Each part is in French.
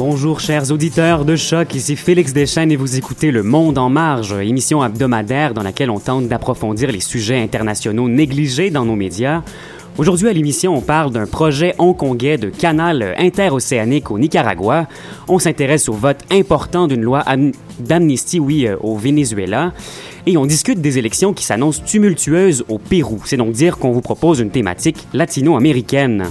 Bonjour chers auditeurs de Choc, ici Félix Deschênes et vous écoutez Le Monde en marge, émission hebdomadaire dans laquelle on tente d'approfondir les sujets internationaux négligés dans nos médias. Aujourd'hui à l'émission, on parle d'un projet hongkongais de canal interocéanique au Nicaragua. On s'intéresse au vote important d'une loi am- d'amnistie, oui, euh, au Venezuela. Et on discute des élections qui s'annoncent tumultueuses au Pérou. C'est donc dire qu'on vous propose une thématique latino-américaine.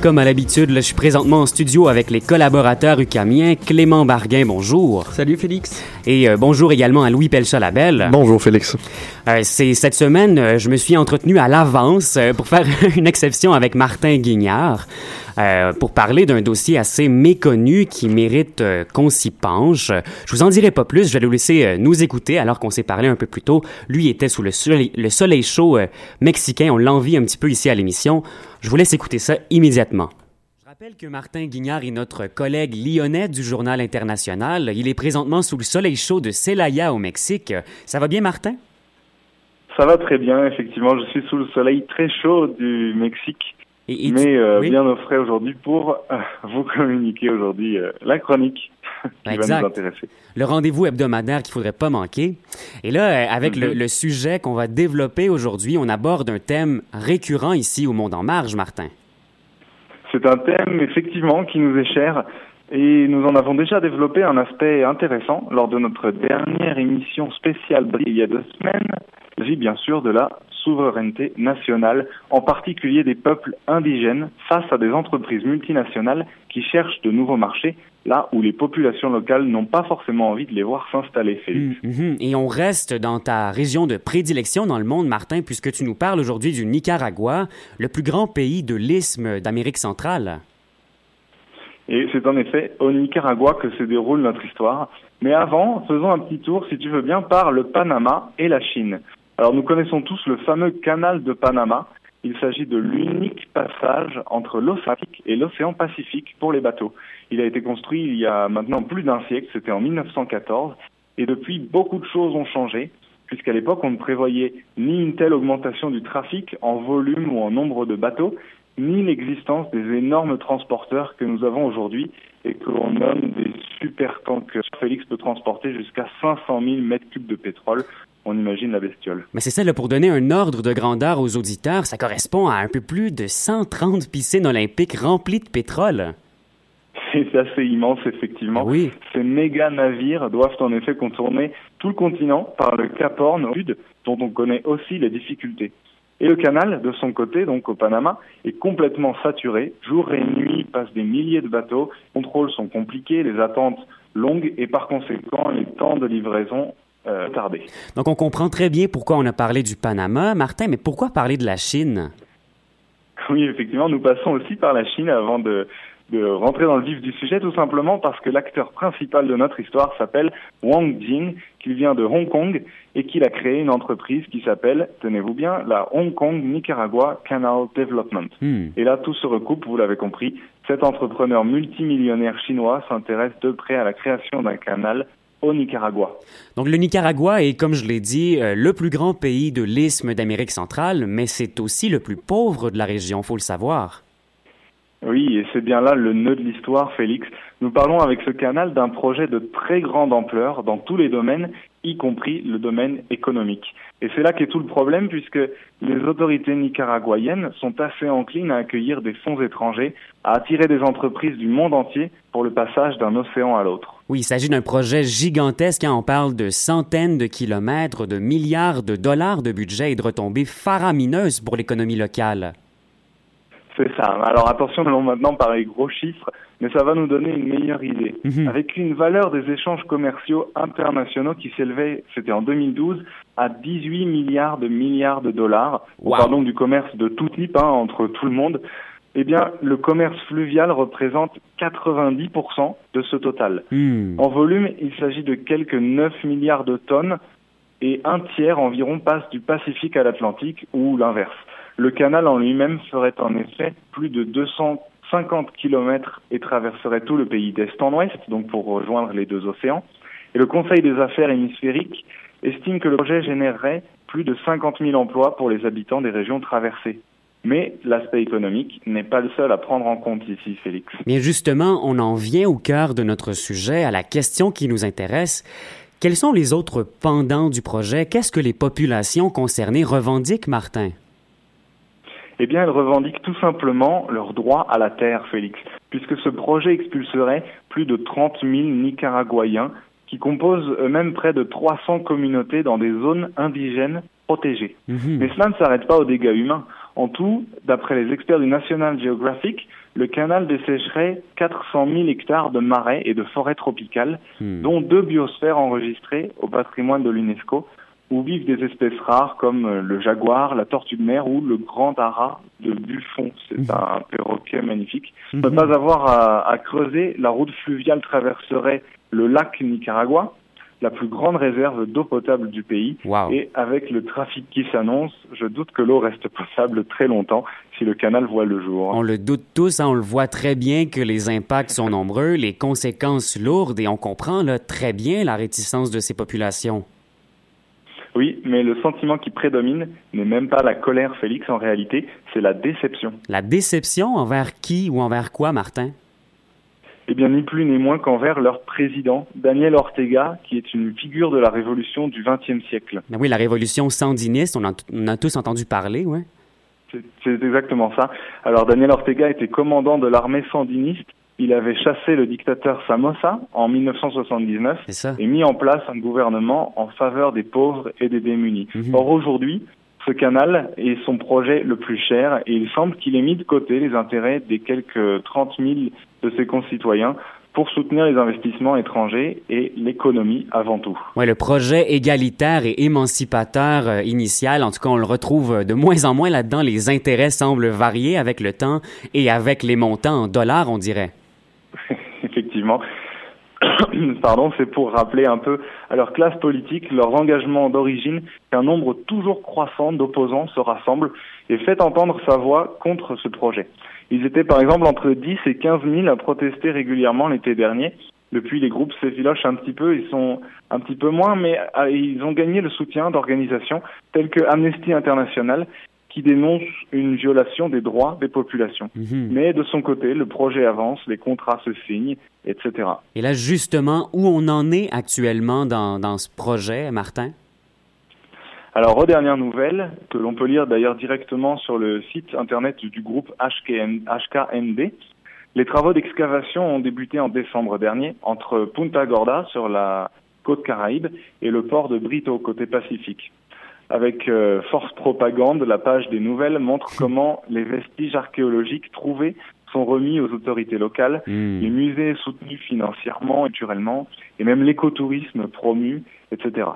Comme à l'habitude, je suis présentement en studio avec les collaborateurs ucamiens. Clément Barguin, bonjour. Salut Félix. Et euh, bonjour également à Louis Pelcha-Labelle. Bonjour Félix. Euh, c'est cette semaine, euh, je me suis entretenu à l'avance euh, pour faire une exception avec Martin Guignard euh, pour parler d'un dossier assez méconnu qui mérite euh, qu'on s'y penche. Je vous en dirai pas plus, je vais le laisser euh, nous écouter alors qu'on s'est parlé un peu plus tôt. Lui était sous le soleil, le soleil chaud mexicain, on l'envie un petit peu ici à l'émission. Je vous laisse écouter ça immédiatement. Je rappelle que Martin Guignard est notre collègue lyonnais du Journal International. Il est présentement sous le soleil chaud de Celaya au Mexique. Ça va bien, Martin? Ça va très bien, effectivement. Je suis sous le soleil très chaud du Mexique, Et- et mais euh, oui. bien au frais aujourd'hui pour euh, vous communiquer aujourd'hui euh, la chronique qui Exact. va nous intéresser. le rendez-vous hebdomadaire qu'il faudrait pas manquer. Et là, avec le, Mhm. le sujet qu'on va développer aujourd'hui, on aborde un thème récurrent ici au Monde en Marge, Martin. C'est un thème effectivement qui nous est cher et nous en avons déjà développé un aspect intéressant lors de notre dernière émission spéciale il y a deux semaines. Il s'agit bien sûr de la souveraineté nationale, en particulier des peuples indigènes face à des entreprises multinationales qui cherchent de nouveaux marchés là où les populations locales n'ont pas forcément envie de les voir s'installer, Félix. Mhm. Et on reste dans ta région de prédilection dans le monde, Martin, puisque tu nous parles aujourd'hui du Nicaragua, le plus grand pays de l'isthme d'Amérique centrale. Et c'est en effet au Nicaragua que se déroule notre histoire. Mais avant, faisons un petit tour, si tu veux bien, par le Panama et la Chine. Alors nous connaissons tous le fameux canal de Panama. Il s'agit de l'unique passage entre l'océan Atlantique et l'océan Pacifique pour les bateaux. Il a été construit il y a maintenant plus d'un siècle, c'était en 1914, et depuis beaucoup de choses ont changé, puisqu'à l'époque on ne prévoyait ni une telle augmentation du trafic en volume ou en nombre de bateaux, ni l'existence des énormes transporteurs que nous avons aujourd'hui et que l'on nomme des super tankers. Félix peut transporter jusqu'à 500 000 mètres cubes de pétrole. On imagine la bestiole. Mais c'est ça, là, pour donner un ordre de grandeur aux auditeurs, ça correspond à un peu plus de 130 piscines olympiques remplies de pétrole. C'est assez immense, effectivement. Oui. Ces méga navires doivent en effet contourner tout le continent par le Cap Horn au sud, dont on connaît aussi les difficultés. Et le canal, de son côté, donc au Panama, est complètement saturé. Jour et nuit passent des milliers de bateaux. Les contrôles sont compliqués, les attentes longues et par conséquent, les temps de livraison euh, tardé. Donc on comprend très bien pourquoi on a parlé du Panama, Martin, mais pourquoi parler de la Chine? Oui, effectivement, nous passons aussi par la Chine avant de, de rentrer dans le vif du sujet, tout simplement parce que l'acteur principal de notre histoire s'appelle Wang Jing, qui vient de Hong Kong et qu'il a créé une entreprise qui s'appelle, tenez-vous bien, la Hong Kong Nicaragua Canal Development. Hmm. Et là, tout se recoupe, vous l'avez compris. Cet entrepreneur multimillionnaire chinois s'intéresse de près à la création d'un canal au Nicaragua. Donc le Nicaragua est, comme je l'ai dit, euh, le plus grand pays de l'isthme d'Amérique centrale, mais c'est aussi le plus pauvre de la région, faut le savoir. Oui, et c'est bien là le nœud de l'histoire, Félix. Nous parlons avec ce canal d'un projet de très grande ampleur dans tous les domaines, y compris le domaine économique. Et c'est là qu'est tout le problème, puisque les autorités nicaraguayennes sont assez enclines à accueillir des fonds étrangers, à attirer des entreprises du monde entier pour le passage d'un océan à l'autre. Oui, il s'agit d'un projet gigantesque. Hein, on parle de centaines de kilomètres, de milliards de dollars de budget et de retombées faramineuses pour l'économie locale. C'est ça. Alors attention, nous allons maintenant parler gros chiffres, mais ça va nous donner une meilleure idée. Mhm. Avec une valeur des échanges commerciaux internationaux qui s'élevait, c'était en 2012, à 18 milliards de milliards de dollars. On parle donc du commerce de tout type, hein, entre tout le monde. Eh bien, le commerce fluvial représente 90% de ce total. Hmm. En volume, il s'agit de quelques 9 milliards de tonnes et un tiers environ passe du Pacifique à l'Atlantique ou l'inverse. Le canal en lui-même ferait en effet plus de 250 kilomètres et traverserait tout le pays d'est en ouest, donc pour rejoindre les deux océans. Et le Conseil des affaires hémisphériques estime que le projet générerait plus de 50 000 emplois pour les habitants des régions traversées. Mais l'aspect économique n'est pas le seul à prendre en compte ici, Félix. Bien justement, on en vient au cœur de notre sujet, à la question qui nous intéresse. Quels sont les autres pendants du projet? Qu'est-ce que les populations concernées revendiquent, Martin? Eh bien, elles revendiquent tout simplement leur droit à la terre, Félix, puisque ce projet expulserait plus de 30 000 Nicaraguayens qui composent eux-mêmes près de 300 communautés dans des zones indigènes protégées. Mhm. Mais cela ne s'arrête pas aux dégâts humains. En tout, d'après les experts du National Geographic, le canal dessécherait 400 000 hectares de marais et de forêts tropicales, Hmm. dont deux biosphères enregistrées au patrimoine de l'UNESCO, où vivent des espèces rares comme euh, le jaguar, la tortue de mer ou le grand ara de Buffon. C'est un perroquet magnifique. Ne pas avoir à, à creuser, la route fluviale traverserait le lac Nicaragua, la plus grande réserve d'eau potable du pays. Wow. Et avec le trafic qui s'annonce, je doute que l'eau reste potable très longtemps si le canal voit le jour. On le doute tous, hein, on le voit très bien que les impacts sont nombreux, les conséquences lourdes, et on comprend là, très bien la réticence de ces populations. Oui, mais le sentiment qui prédomine n'est même pas la colère, Félix, en réalité, c'est la déception. La déception envers qui ou envers quoi, Martin? Eh bien, ni plus ni moins qu'envers leur président, Daniel Ortega, qui est une figure de la révolution du XXe siècle. Ben oui, la révolution sandiniste, on en, on a tous entendu parler, ouais. C'est exactement ça. Alors, Daniel Ortega était commandant de l'armée sandiniste. Il avait chassé le dictateur Somoza en 1979 C'est ça. et mis en place un gouvernement en faveur des pauvres et des démunis. Mhm. Or, aujourd'hui, ce canal est son projet le plus cher et il semble qu'il ait mis de côté les intérêts des quelques 30 000 de ses concitoyens pour soutenir les investissements étrangers et l'économie avant tout. Ouais, le projet égalitaire et émancipateur euh, initial, en tout cas, on le retrouve de moins en moins là-dedans. Les intérêts semblent varier avec le temps et avec les montants en dollars, on dirait. Effectivement. Pardon, c'est pour rappeler un peu à leur classe politique, leurs engagements d'origine, qu'un nombre toujours croissant d'opposants se rassemble et fait entendre sa voix contre ce projet. Ils étaient par exemple entre 10 et 15 000 à protester régulièrement l'été dernier. Depuis, les groupes s'effilochent un petit peu, ils sont un petit peu moins, mais euh, ils ont gagné le soutien d'organisations telles que Amnesty International, qui dénonce une violation des droits des populations. Mhm. Mais de son côté, le projet avance, les contrats se signent, etc. Et là, justement, où on en est actuellement dans, dans ce projet, Martin? Alors, aux dernières nouvelles, que l'on peut lire d'ailleurs directement sur le site internet du, groupe HKN HKND, les travaux d'excavation ont débuté en décembre dernier entre Punta Gorda sur la côte caraïbe et le port de Brito côté Pacifique. Avec euh, force propagande, la page des nouvelles montre comment les vestiges archéologiques trouvés sont remis aux autorités locales, Hmm. les musées soutenus financièrement et culturellement, et même l'écotourisme promu, etc.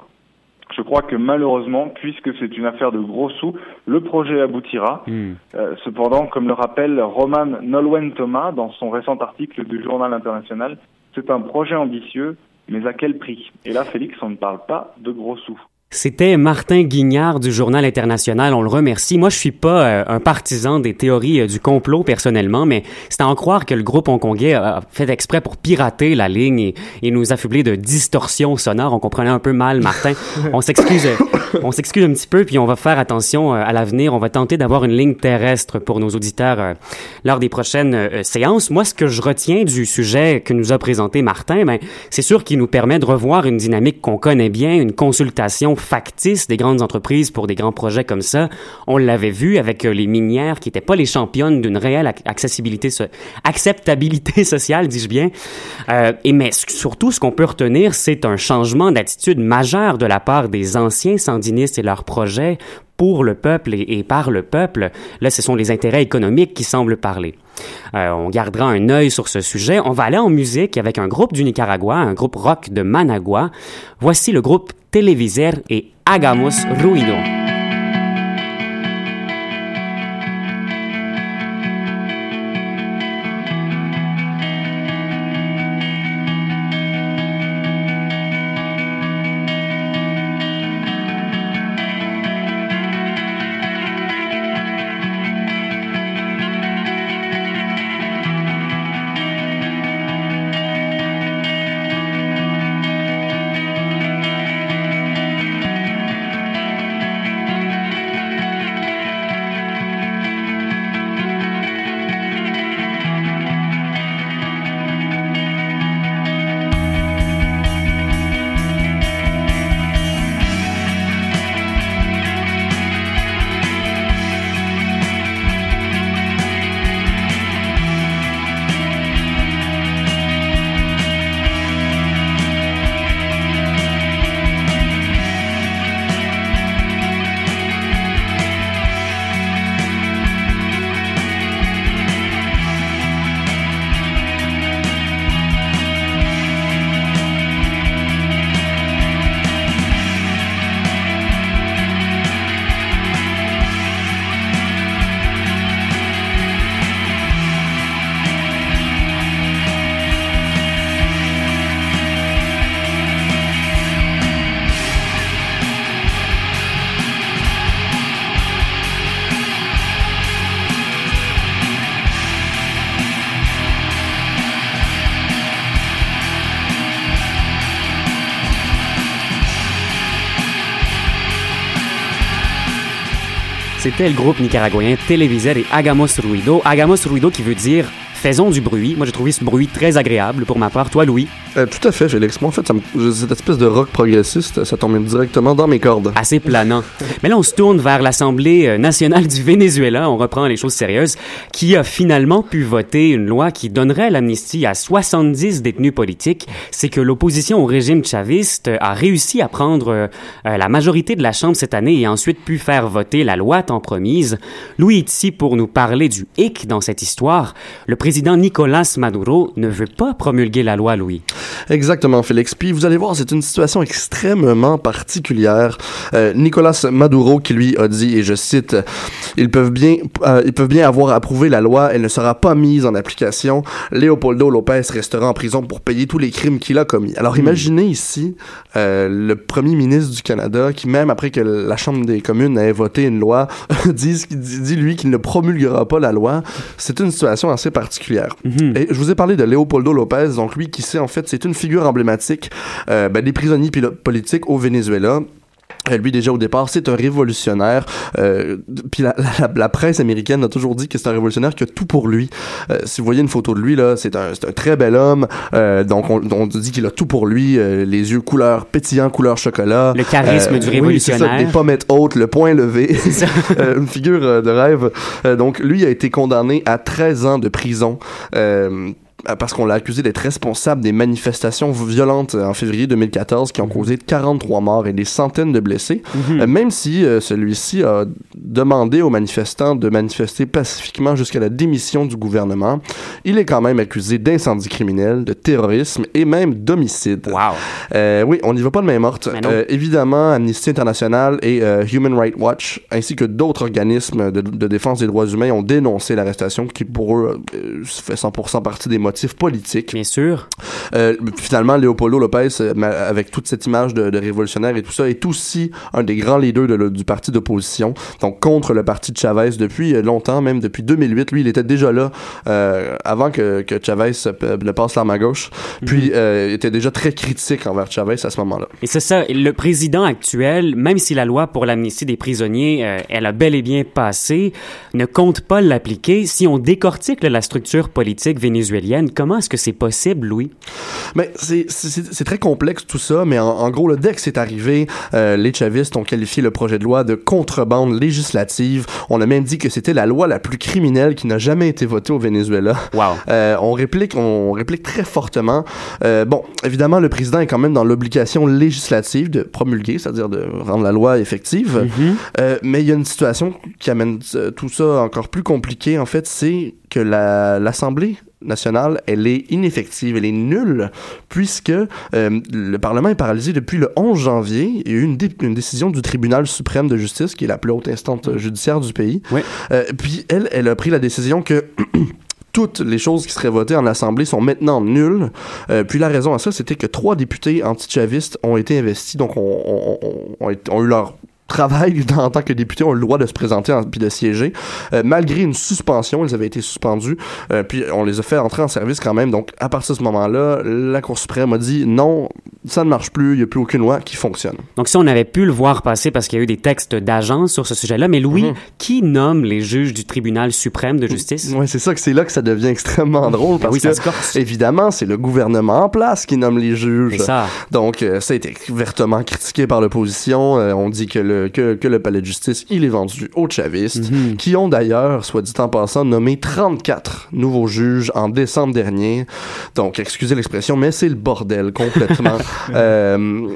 Je crois que malheureusement, puisque c'est une affaire de gros sous, le projet aboutira. Hmm. Euh, cependant, comme le rappelle Roman Nolwenn Thomas dans son récent article du Journal international, c'est un projet ambitieux, mais à quel prix? Et là, Félix, on ne parle pas de gros sous. C'était Martin Guignard du Journal International. On le remercie. Moi, je suis pas euh, un partisan des théories euh, du complot personnellement, mais c'est à en croire que le groupe hongkongais a fait exprès pour pirater la ligne et, et nous affubler de distorsions sonores. On comprenait un peu mal, Martin. On s'excuse, euh, on s'excuse un petit peu, puis on va faire attention euh, à l'avenir. On va tenter d'avoir une ligne terrestre pour nos auditeurs lors des prochaines séances. Moi, ce que je retiens du sujet que nous a présenté Martin, ben, c'est sûr qu'il nous permet de revoir une dynamique qu'on connaît bien, une consultation factice des grandes entreprises pour des grands projets comme ça. On l'avait vu avec euh, les minières qui n'étaient pas les championnes d'une réelle ac- accessibilité, acceptabilité sociale, dis-je bien. Euh, et mais surtout, ce qu'on peut retenir, c'est un changement d'attitude majeur de la part des anciens sandinistes et leurs projets pour le peuple et, par le peuple. Là, ce sont les intérêts économiques qui semblent parler. Euh, on gardera un œil sur ce sujet. On va aller en musique avec un groupe du Nicaragua, un groupe rock de Managua. Voici le groupe Televiser et Hagamos Ruido. C'était le groupe nicaraguayen Televiser et Hagamos Ruido. Hagamos Ruido qui veut dire faisons du bruit. Moi, j'ai trouvé ce bruit très agréable pour ma part. Toi, Louis? Euh, tout à fait, Félix. Moi, en fait, ça me- cette espèce de rock progressiste, ça tombe directement dans mes cordes. Assez planant. Mais là, on se tourne vers l'Assemblée euh, nationale du Venezuela. On reprend les choses sérieuses. Qui a finalement pu voter une loi qui donnerait l'amnistie à 70 détenus politiques? C'est que l'opposition au régime chaviste euh, a réussi à prendre euh, euh, la majorité de la Chambre cette année et ensuite pu faire voter la loi tant promise. Louis est ici pour nous parler du hic dans cette histoire. Le président Nicolas Maduro ne veut pas promulguer la loi, Louis. Exactement, Félix. Puis vous allez voir, c'est une situation extrêmement particulière. Euh, Nicolas Maduro qui lui a dit, et je cite, ils peuvent bien, euh, ils peuvent bien avoir approuvé la loi, elle ne sera pas mise en application. Leopoldo Lopez restera en prison pour payer tous les crimes qu'il a commis. Alors imaginez ici euh, le premier ministre du Canada qui, même après que la Chambre des communes ait voté une loi, dit, dit, dit lui qu'il ne promulguera pas la loi. C'est une situation assez particulière. Et je vous ai parlé de Leopoldo Lopez, donc lui qui sait en fait, c'est une figure emblématique euh, ben, des prisonniers politiques au Venezuela. Euh, Lui, déjà au départ, c'est un révolutionnaire. Euh, puis la, la- la presse américaine a toujours dit que c'est un révolutionnaire qui a tout pour lui. Euh, si vous voyez une photo de lui, là, c'est un, c'est un très bel homme. Euh, donc, on, on dit qu'il a tout pour lui. euh, les yeux couleur pétillant, couleur chocolat. Le charisme du oui, c'est ça, révolutionnaire. des pommettes hautes, le poing levé. Euh, une figure euh, de rêve. Euh, donc, lui a été condamné à 13 ans de prison. Euh, parce qu'on l'a accusé d'être responsable des manifestations violentes en février 2014 qui ont causé 43 morts et des centaines de blessés, euh, même si euh, celui-ci a demandé aux manifestants de manifester pacifiquement jusqu'à la démission du gouvernement. Il est quand même accusé d'incendie criminel, de terrorisme et même d'homicide. Wow. Euh, oui, on n'y va pas de main morte. Euh, évidemment, Amnesty International et Human Rights Watch, ainsi que d'autres organismes de, de défense des droits humains, ont dénoncé l'arrestation qui, pour eux, fait 100% partie des motifs politiques. Bien sûr. Euh, finalement, Leopoldo Lopez, euh, avec toute cette image de, de révolutionnaire et tout ça, est aussi un des grands leaders de le- du parti d'opposition, donc contre le parti de Chavez depuis euh, longtemps, même depuis 2008. Lui, il était déjà là euh, avant que, que Chavez ne passe l'arme à gauche, puis euh, il était déjà très critique envers Chavez à ce moment-là. Et c'est ça, le président actuel, même si la loi pour l'amnistie des prisonniers, elle a bel et bien passé, ne compte pas l'appliquer. Si on décortique la structure politique vénézuélienne, comment est-ce que c'est possible, Louis? Mais c'est- c'est très complexe tout ça, mais en, en gros, le dès que c'est arrivé, euh, les chavistes ont qualifié le projet de loi de contrebande législative. On a même dit que c'était la loi la plus criminelle qui n'a jamais été votée au Venezuela. Wow. Euh, on réplique, on réplique très fortement. Euh, bon, évidemment, le président est quand même dans l'obligation législative de promulguer, c'est-à-dire de rendre la loi effective. Euh, mais il y a une situation qui amène tout ça encore plus compliqué, en fait, c'est que la- l'Assemblée nationale, elle est ineffective, elle est nulle, puisque euh, le Parlement est paralysé depuis le 11 janvier. Il y a eu une, dé- une décision du Tribunal suprême de justice, qui est la plus haute instance euh, judiciaire du pays. Euh, puis elle, elle a pris la décision que toutes les choses qui seraient votées en Assemblée sont maintenant nulles. Euh, puis la raison à ça, c'était que trois députés anti-chavistes ont été investis, donc ont eu leur travail en tant que députés, ont le droit de se présenter en- puis de siéger. Euh, malgré une suspension, ils avaient été suspendus, euh, puis on les a fait entrer en service quand même. Donc à partir de ce moment-là, la Cour suprême a dit non, ça ne marche plus, il n'y a plus aucune loi qui fonctionne. Donc si on avait pu le voir passer parce qu'il y a eu des textes d'agence sur ce sujet-là, mais Louis, Mhm. qui nomme les juges du tribunal suprême de justice? Ouais, c'est ça que c'est là que ça devient extrêmement drôle Ben parce oui, ça que se corse. évidemment, c'est le gouvernement en place qui nomme les juges. Ça. Donc, euh, ça a été vertement critiqué par l'opposition. On dit que le, que, que le palais de justice, il est vendu aux chavistes, Mhm. qui ont d'ailleurs, soit dit en passant, nommé 34 nouveaux juges en décembre dernier. Donc, excusez l'expression, mais c'est le bordel complètement. Euh,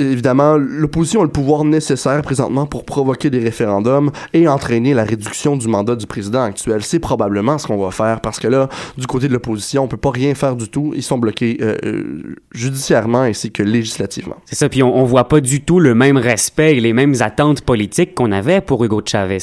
évidemment, l'opposition a le pouvoir nécessaire présentement pour provoquer des référendums et entraîner la réduction du mandat du président actuel. C'est probablement ce qu'on va faire parce que là, du côté de l'opposition, on peut pas rien faire du tout. Ils sont bloqués euh, euh, judiciairement ainsi que législativement. C'est ça, puis on, on voit pas du tout le même respect et les mêmes attentes politiques qu'on avait pour Hugo Chavez.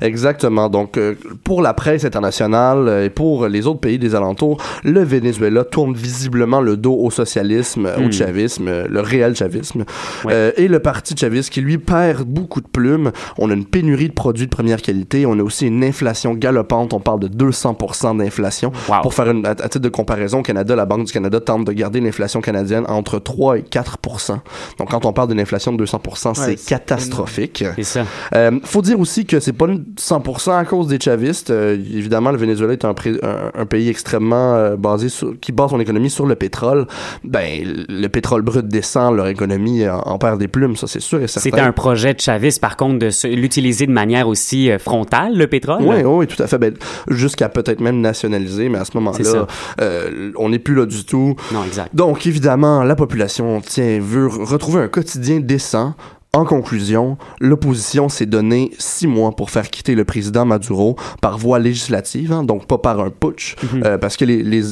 Exactement. Donc, euh, pour la presse internationale et pour les autres pays des alentours, le Venezuela tourne visiblement le dos au socialisme, au Hmm. chavisme, le réel chavisme. Euh, et le parti chaviste qui, lui, perd beaucoup de plumes. On a une pénurie de produits de première qualité. On a aussi une inflation galopante. On parle de 200% d'inflation. Wow. Pour faire une, à, à titre de comparaison, au Canada, la Banque du Canada tente de garder l'inflation canadienne entre 3 et 4%. Donc, quand on parle d'une inflation de 200%, c'est catastrophique. C'est ça. Euh, faut dire aussi que c'est pas une 100% à cause des chavistes. Euh, évidemment, le Venezuela est un, pré- un- un pays extrêmement euh, basé sur, qui base son économie sur le pétrole. Ben, le pétrole brut descend, leur économie en, en perd des plumes, ça c'est sûr et certain. C'était un projet de Chavez, par contre, de se- l'utiliser de manière aussi euh, frontale, le pétrole? Oui, oui, tout à fait. Ben, jusqu'à peut-être même nationaliser, mais à ce moment-là, euh, on n'est plus là du tout. Non, exact. Donc, évidemment, la population tient, veut re- retrouver un quotidien décent. En conclusion, l'opposition s'est donné six mois pour faire quitter le président Maduro par voie législative, hein, donc pas par un putsch, Mhm. euh, parce que les- les-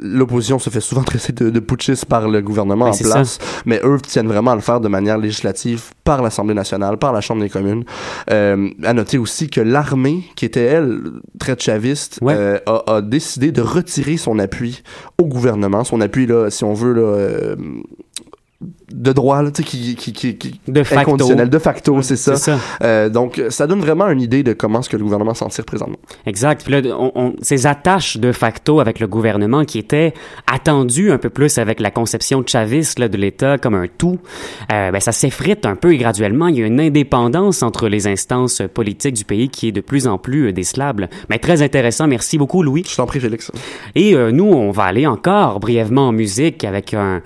l'opposition se fait souvent traiter de, de putschiste par le gouvernement en place, mais eux tiennent vraiment à le faire de manière législative par l'Assemblée nationale, par la Chambre des communes. Euh, à noter aussi que l'armée, qui était elle très chaviste, Ouais. euh, a, a décidé de retirer son appui au gouvernement, son appui là, si on veut là. De droit, là, tu sais, qui, qui, qui, qui De facto. inconditionnel, de facto, c'est ça. Ça. Euh, donc, ça donne vraiment une idée de comment est-ce que le gouvernement s'en tire présentement. Exact. Puis là, on, on- ces attaches de facto avec le gouvernement qui étaient attendues un peu plus avec la conception chaviste là, de l'État comme un tout, euh, ben, ça s'effrite un peu et graduellement. Il y a une indépendance entre les instances politiques du pays qui est de plus en plus euh, décelable. Mais très intéressant. Merci beaucoup, Louis. Je t'en prie, Félix. Et euh, nous, on va aller encore brièvement en musique avec un,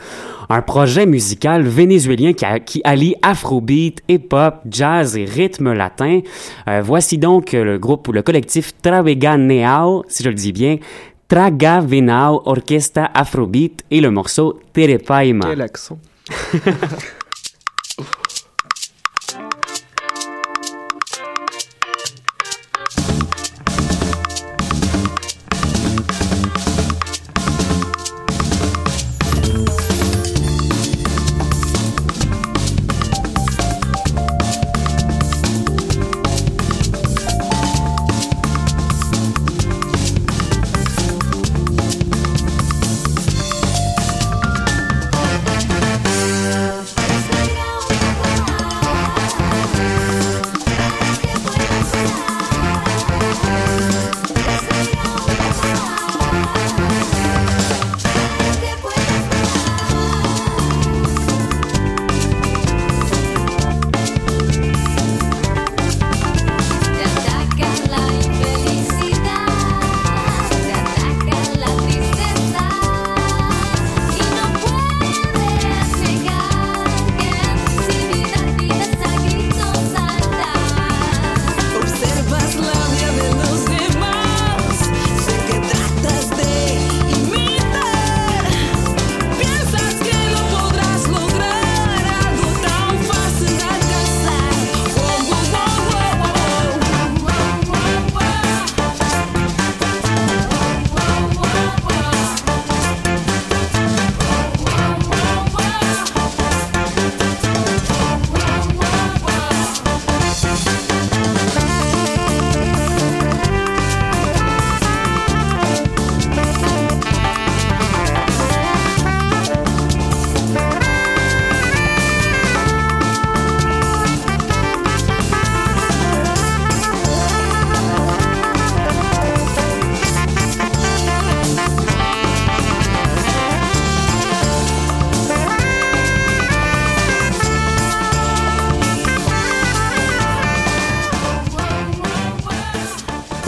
un projet musical vénézuélien qui, a- qui allie afrobeat, hip-hop, jazz et rythme latin. Euh, voici donc le groupe ou le collectif Travega Neao, si je le dis bien, Traga Venao Orquesta Afrobeat et le morceau Terepaima. Quel accent.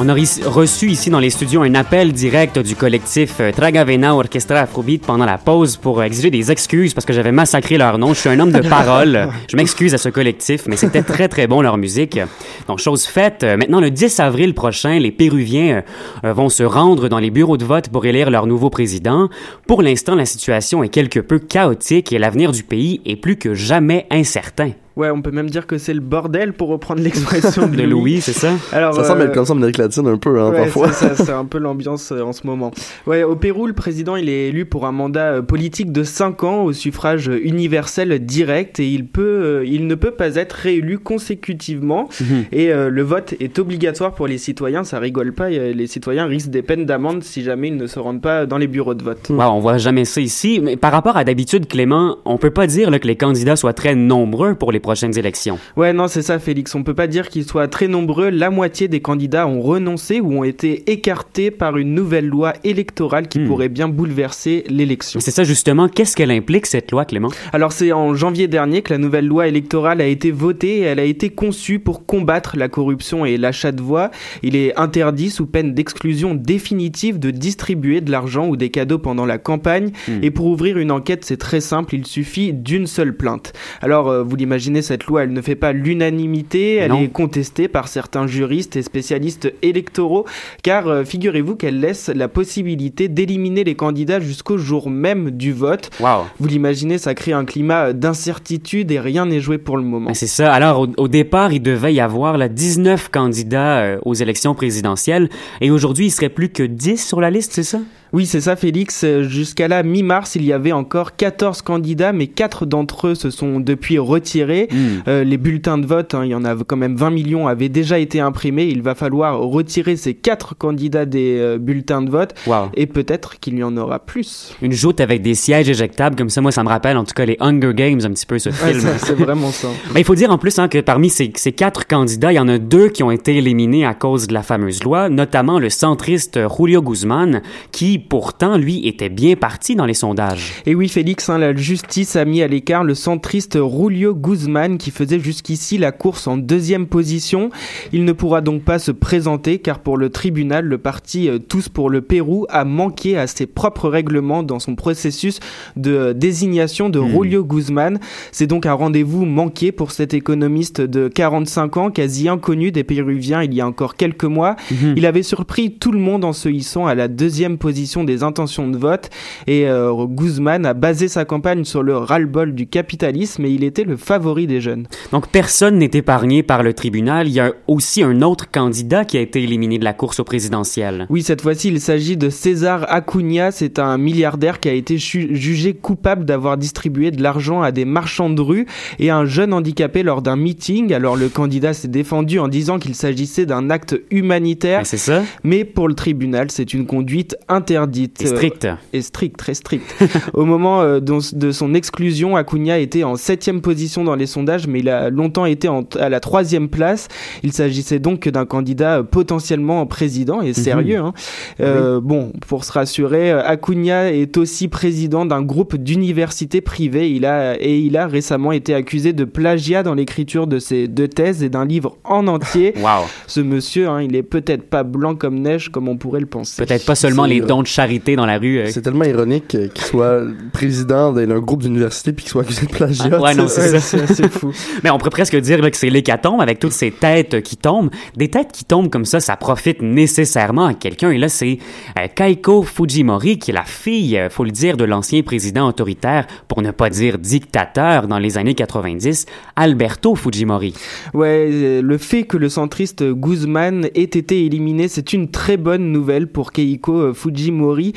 On a reçu ici dans les studios un appel direct du collectif euh, Tragavena Orchestra Afrobeat pendant la pause pour exiger des excuses parce que j'avais massacré leur nom. Je suis un homme de parole. Je m'excuse à ce collectif, mais c'était très très bon leur musique. Donc chose faite, euh, maintenant le 10 avril prochain, les Péruviens euh, vont se rendre dans les bureaux de vote pour élire leur nouveau président. Pour l'instant, la situation est quelque peu chaotique et l'avenir du pays est plus que jamais incertain. Ouais, on peut même dire que c'est le bordel pour reprendre l'expression de, de Louis, c'est ça Alors, Ça semble être comme ça en Amérique latine un peu, hein, ouais, parfois. c'est ça, c'est un peu l'ambiance euh, en ce moment. Ouais, au Pérou, le président, il est élu pour un mandat euh, politique de 5 ans au suffrage universel direct et il peut, euh, il ne peut pas être réélu consécutivement. Mhm. Et euh, le vote est obligatoire pour les citoyens. Ça rigole pas. euh, Les citoyens risquent des peines d'amende si jamais ils ne se rendent pas dans les bureaux de vote. Wow, on voit jamais ça ici. Mais par rapport à d'habitude, Clément, on peut pas dire là, que les candidats soient très nombreux pour les prochaines élections. Ouais, non, c'est ça, Félix. On peut pas dire qu'ils soient très nombreux. La moitié des candidats ont renoncé ou ont été écartés par une nouvelle loi électorale qui Hmm. pourrait bien bouleverser l'élection. C'est ça justement. Qu'est-ce qu'elle implique cette loi, Clément? Alors c'est en janvier dernier que la nouvelle loi électorale a été votée et elle a été conçue pour combattre la corruption et l'achat de voix. Il est interdit sous peine d'exclusion définitive de distribuer de l'argent ou des cadeaux pendant la campagne. Hmm. Et pour ouvrir une enquête, c'est très simple, il suffit d'une seule plainte. Alors euh, vous l'imaginez, cette loi, elle ne fait pas l'unanimité, elle Non. est contestée par certains juristes et spécialistes électoraux, car euh, figurez-vous qu'elle laisse la possibilité d'éliminer les candidats jusqu'au jour même du vote. Wow. Vous l'imaginez, ça crée un climat d'incertitude et rien n'est joué pour le moment. Ben, c'est ça. Alors, au, au départ, il devait y avoir là, 19 candidats euh, aux élections présidentielles. Et aujourd'hui, il serait plus que 10 sur la liste, c'est ça? Oui, c'est ça, Félix. Euh, Jusqu'à la mi-mars, il y avait encore 14 candidats, mais 4 d'entre eux se sont depuis retirés. Hmm. Euh, les bulletins de vote, hein, il y en a quand même 20 millions, avaient déjà été imprimés. Il va falloir retirer ces 4 candidats des euh, bulletins de vote. Wow. Et peut-être qu'il y en aura plus. Une joute avec des sièges éjectables, comme ça, moi, ça me rappelle en tout cas les Hunger Games, un petit peu ce film. c'est c'est vraiment ça. Ben, il faut dire en plus hein, que parmi ces, ces quatre candidats, il y en a deux qui ont été éliminés à cause de la fameuse loi, notamment le centriste Julio Guzman, qui qui pourtant, lui, était bien parti dans les sondages. Et oui, Félix, hein, la justice a mis à l'écart le centriste Julio Guzman qui faisait jusqu'ici la course en deuxième position. Il ne pourra donc pas se présenter car pour le tribunal, le parti euh, Tous pour le Pérou a manqué à ses propres règlements dans son processus de euh, désignation de Hmm. Julio Guzman. C'est donc un rendez-vous manqué pour cet économiste de 45 ans, quasi inconnu des Péruviens il y a encore quelques mois. Mhm. Il avait surpris tout le monde en se hissant à la deuxième position des intentions de vote et euh, Guzman a basé sa campagne sur le ras-le-bol du capitalisme et il était le favori des jeunes. Donc personne n'est épargné par le tribunal. Il y a aussi un autre candidat qui a été éliminé de la course au présidentiel. Oui, cette fois-ci, il s'agit de César Acuna. C'est un milliardaire qui a été ju- jugé coupable d'avoir distribué de l'argent à des marchands de rue et à un jeune handicapé lors d'un meeting. Alors le candidat s'est défendu en disant qu'il s'agissait d'un acte humanitaire. Ben, c'est ça? Mais pour le tribunal, c'est une conduite interdite. C'est strict. Euh, et strict, très strict. Au moment euh, de son exclusion, Acuna était en septième position dans les sondages, mais il a longtemps été en- à la troisième place. Il s'agissait donc d'un candidat euh, potentiellement président et sérieux. hein. Euh, Bon, pour se rassurer, Acuna est aussi président d'un groupe d'universités privées. Il a et il a récemment été accusé de plagiat dans l'écriture de ses deux thèses et d'un livre en entier. Wow. Ce monsieur, hein, il est peut-être pas blanc comme neige comme on pourrait le penser. Peut-être pas seulement les dons de charité dans la rue. euh, C'est tellement ironique euh, qu'il soit président d'un groupe d'université puis qu'il soit accusé de plagiat. Ah, ouais, non, c'est Ouais, ça. c'est fou. Mais on pourrait presque dire là, que c'est l'hécatombe avec toutes ces têtes qui tombent. Des têtes qui tombent comme ça, ça profite nécessairement à quelqu'un. Et là, c'est euh, Kaiko Fujimori, qui est la fille, euh, faut le dire, de l'ancien président autoritaire, pour ne pas dire dictateur dans les années 90, Alberto Fujimori. Ouais, euh, le fait que le centriste Guzman ait été éliminé, c'est une très bonne nouvelle pour Keiko euh,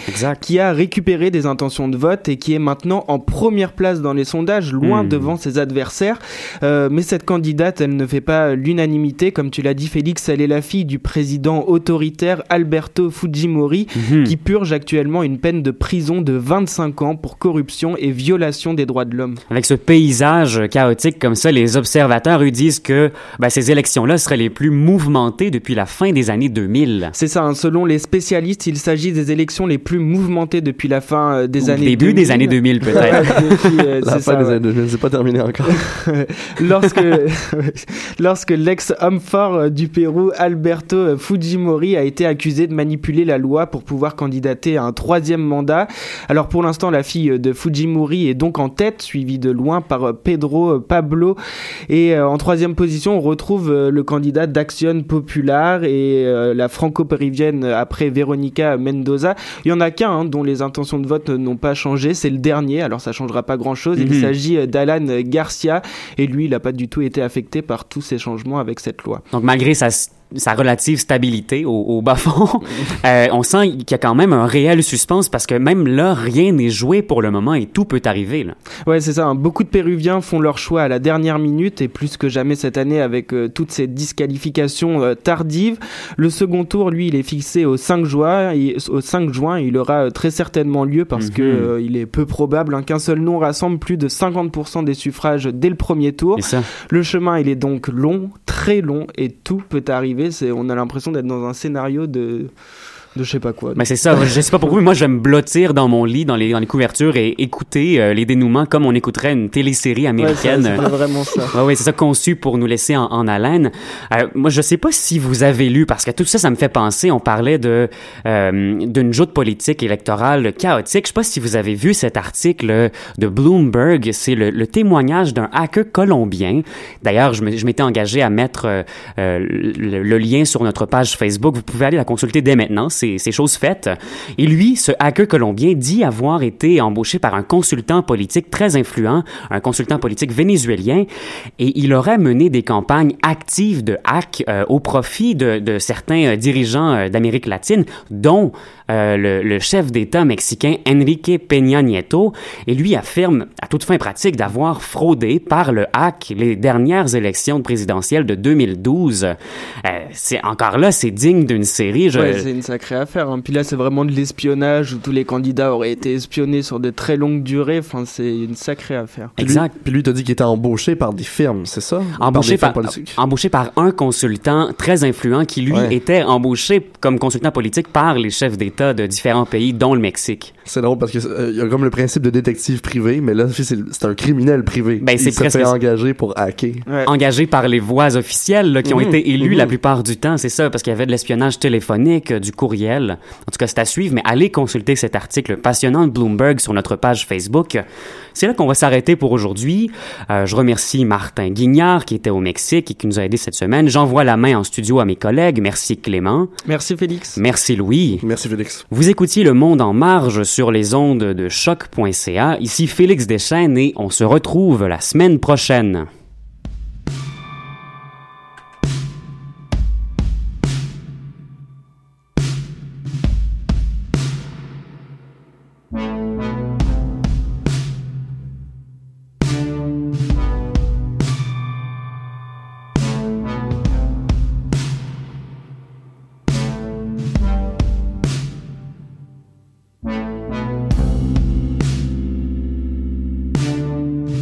Exact. qui a récupéré des intentions de vote et qui est maintenant en première place dans les sondages, loin Hmm. devant ses adversaires. Euh, mais cette candidate, elle ne fait pas l'unanimité. Comme tu l'as dit, Félix, elle est la fille du président autoritaire Alberto Fujimori, Mhm. qui purge actuellement une peine de prison de 25 ans pour corruption et violation des droits de l'homme. Avec ce paysage chaotique comme ça, les observateurs eux disent que ben, ces élections-là seraient les plus mouvementées depuis la fin des années 2000. C'est ça, hein, selon les spécialistes, il s'agit des élections les plus mouvementées depuis la fin euh, des Au années début 2000. des années 2000 peut-être. Depuis, euh, La c'est fin ça, des ouais. années 2000, c'est pas terminé encore. lorsque lorsque l'ex-homme fort euh, du Pérou, Alberto euh, Fujimori, a été accusé de manipuler la loi pour pouvoir candidater à un troisième mandat. Alors pour l'instant, la fille de Fujimori est donc en tête, suivie de loin par Pedro Pablo. Et en troisième position, on retrouve le candidat d'Action Popular et la franco-péruvienne après Veronica Mendoza. Il y en a qu'un hein, dont les intentions de vote n'ont pas changé, c'est le dernier. Alors ça changera pas grand-chose. Il Mhm. s'agit euh, d'Alan Garcia et lui, il n'a pas du tout été affecté par tous ces changements avec cette loi. Donc malgré sa, sa relative stabilité au, au bas-fond, euh, on sent qu'il y a quand même un réel suspense parce que même là, rien n'est joué pour le moment et tout peut arriver. Là. Ouais, c'est ça. hein. Beaucoup de Péruviens font leur choix à la dernière minute et plus que jamais cette année avec euh, toutes ces disqualifications euh, tardives. Le second tour, lui, il est fixé au 5 juin. Et, au 5 juin, il aura très certainement lieu parce Mhm. que euh, il est peu probable hein, qu'un seul nom rassemble plus de 50% des suffrages dès le premier tour. Ça, Le chemin, il est donc long, très long, et tout peut arriver. C'est, on a l'impression d'être dans un scénario de, de je sais pas quoi. mais c'est ça. je sais pas pour vous, mais moi j'aime blottir dans mon lit, dans les, dans les couvertures et écouter euh, les dénouements comme on écouterait une télésérie Ouais, américaine. c'est vraiment ça. Ouais, ouais, c'est ça conçu pour nous laisser en, en haleine. Euh, moi, je sais pas si vous avez lu, parce que tout ça, ça me fait penser. On parlait de euh, d'une joute politique électorale chaotique. Je sais pas si vous avez vu cet article de Bloomberg. C'est le, le témoignage d'un hacker colombien. D'ailleurs, je m'étais engagé à mettre euh, euh, le, le lien sur notre page Facebook. Vous pouvez aller la consulter dès maintenant. C'est c'est chose faite. Et lui, ce hacker colombien dit avoir été embauché par un consultant politique très influent, un consultant politique vénézuélien, et il aurait mené des campagnes actives de hack euh, au profit de, certains euh, dirigeants euh, d'Amérique latine, dont le, chef d'État mexicain Enrique Peña Nieto, et lui affirme à toute fin pratique d'avoir fraudé par le hack les dernières élections présidentielles de 2012. Euh, c'est encore là, c'est digne d'une série. Je, Ouais, c'est une sacrée sacrée affaire. Hein. Puis là, c'est vraiment de l'espionnage où tous les candidats auraient été espionnés sur de très longues durées. Enfin, c'est une sacrée affaire. Exact. Puis lui, t'as dit qu'il était embauché par des firmes, c'est ça? Embauché par, embauché un consultant très influent qui, lui, Ouais. était embauché comme consultant politique par les chefs d'État de différents pays, dont le Mexique. C'est drôle parce que euh, il y a comme le principe de détective privé, mais là, c'est un criminel privé. Ben, c'est presque engager pour hacker. Ouais. Engagé par les voix officielles là, qui ont Mhm, été élues mhm. la plupart du temps, c'est ça, parce qu'il y avait de l'espionnage téléphonique, euh, du courriel. En tout cas, c'est à suivre, mais allez consulter cet article passionnant de Bloomberg sur notre page Facebook. C'est là qu'on va s'arrêter pour aujourd'hui. Euh, je remercie Martin Guignard qui était au Mexique et qui nous a aidés cette semaine. J'envoie la main en studio à mes collègues. Merci Clément. Merci Félix. Merci Louis. Merci Félix. Vous écoutiez Le Monde en marge sur les ondes de choc.ca. Ici Félix Deschênes et on se retrouve la semaine prochaine.